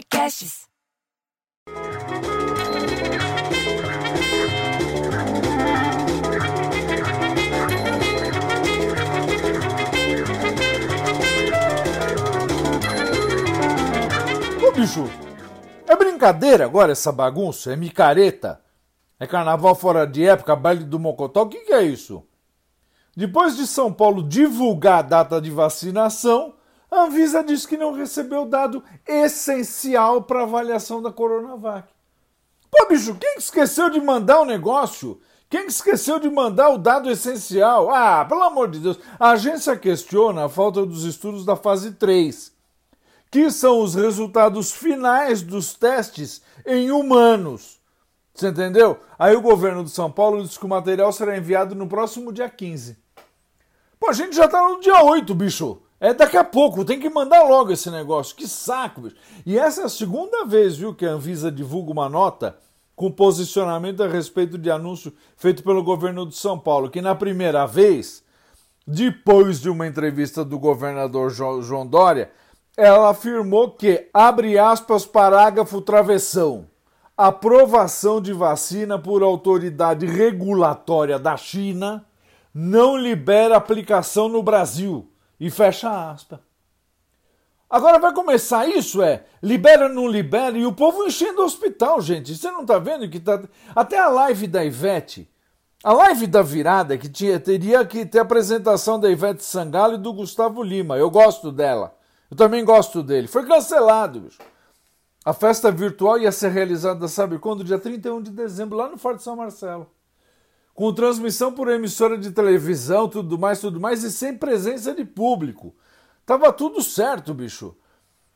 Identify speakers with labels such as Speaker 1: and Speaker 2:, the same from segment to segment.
Speaker 1: Podcasts.
Speaker 2: Ô bicho, é brincadeira agora essa bagunça? É micareta? É carnaval fora de época, baile do Mocotó? O que, que é isso? Depois de São Paulo divulgar a data de vacinação, a Anvisa diz que não recebeu dado essencial para avaliação da Coronavac. Pô, bicho, quem esqueceu de mandar o negócio? Quem esqueceu de mandar o dado essencial? Ah, pelo amor de Deus, a agência questiona a falta dos estudos da fase 3, que são os resultados finais dos testes em humanos. Você entendeu? Aí o governo de São Paulo diz que o material será enviado no próximo dia 15. Pô, a gente já tá no dia 8, bicho. É daqui a pouco, tem que mandar logo esse negócio. Que saco, bicho. E essa é a segunda vez, viu, que a Anvisa divulga uma nota com posicionamento a respeito de anúncio feito pelo governo de São Paulo, que na primeira vez, depois de uma entrevista do governador João Dória, ela afirmou que, abre aspas, parágrafo travessão, aprovação de vacina por autoridade regulatória da China não libera aplicação no Brasil. E fecha aspas. Agora vai começar isso, é? Libera, não libera, e o povo enchendo o hospital, gente. Você não tá vendo que tá. Até a live da Ivete, a live da virada, que tinha, teria que ter apresentação da Ivete Sangalo e do Gustavo Lima. Eu gosto dela. Eu também gosto dele. Foi cancelado, bicho. A festa virtual ia ser realizada, sabe quando? Dia 31 de dezembro, lá no Forte São Marcelo com transmissão por emissora de televisão, tudo mais, tudo mais, e sem presença de público. Tava tudo certo, bicho.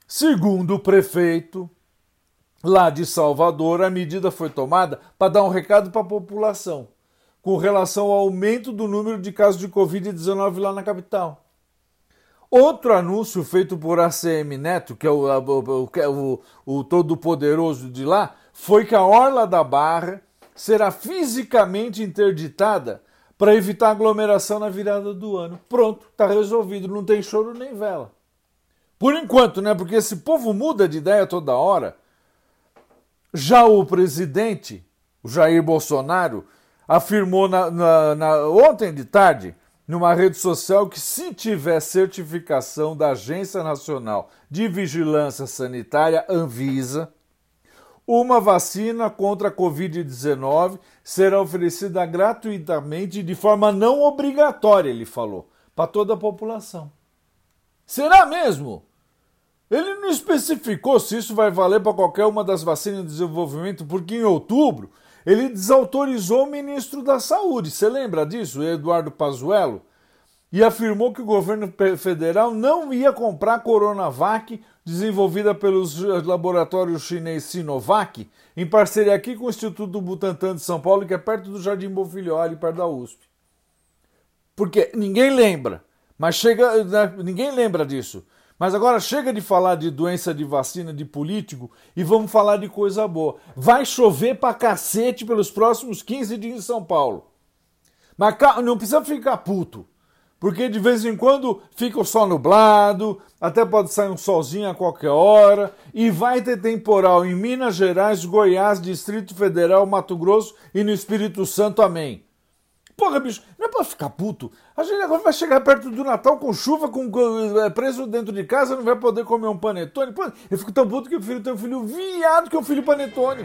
Speaker 2: Segundo o prefeito lá de Salvador, a medida foi tomada para dar um recado para a população com relação ao aumento do número de casos de Covid-19 lá na capital. Outro anúncio feito por ACM Neto, que é o, o, o, o todo-poderoso de lá, foi que a Orla da Barra será fisicamente interditada para evitar aglomeração na virada do ano. Pronto, está resolvido, não tem choro nem vela. Por enquanto, né? Porque esse povo muda de ideia toda hora. Já o presidente, o Jair Bolsonaro, afirmou na, na, na, ontem de tarde, numa rede social, que se tiver certificação da Agência Nacional de Vigilância Sanitária, Anvisa, uma vacina contra a Covid-19 será oferecida gratuitamente de forma não obrigatória, ele falou, para toda a população. Será mesmo? Ele não especificou se isso vai valer para qualquer uma das vacinas de desenvolvimento, porque em outubro ele desautorizou o ministro da Saúde. Você lembra disso, Eduardo Pazuello? E afirmou que o governo federal não ia comprar Coronavac desenvolvida pelos laboratórios chinês Sinovac, em parceria aqui com o Instituto Butantan de São Paulo, que é perto do Jardim Bonfilho, ali perto da USP. Porque ninguém lembra, mas chega, né, ninguém lembra disso. Mas agora chega de falar de doença de vacina de político e vamos falar de coisa boa. Vai chover pra cacete pelos próximos 15 dias em São Paulo. Mas não precisa ficar puto porque de vez em quando fica o sol nublado, até pode sair um solzinho a qualquer hora, e vai ter temporal em Minas Gerais, Goiás, Distrito Federal, Mato Grosso e no Espírito Santo, amém. Porra, bicho, não é pra ficar puto. A gente agora vai chegar perto do Natal com chuva, com é, preso dentro de casa, não vai poder comer um panetone. Pô, eu fico tão puto que o filho tem um filho viado que um filho panetone.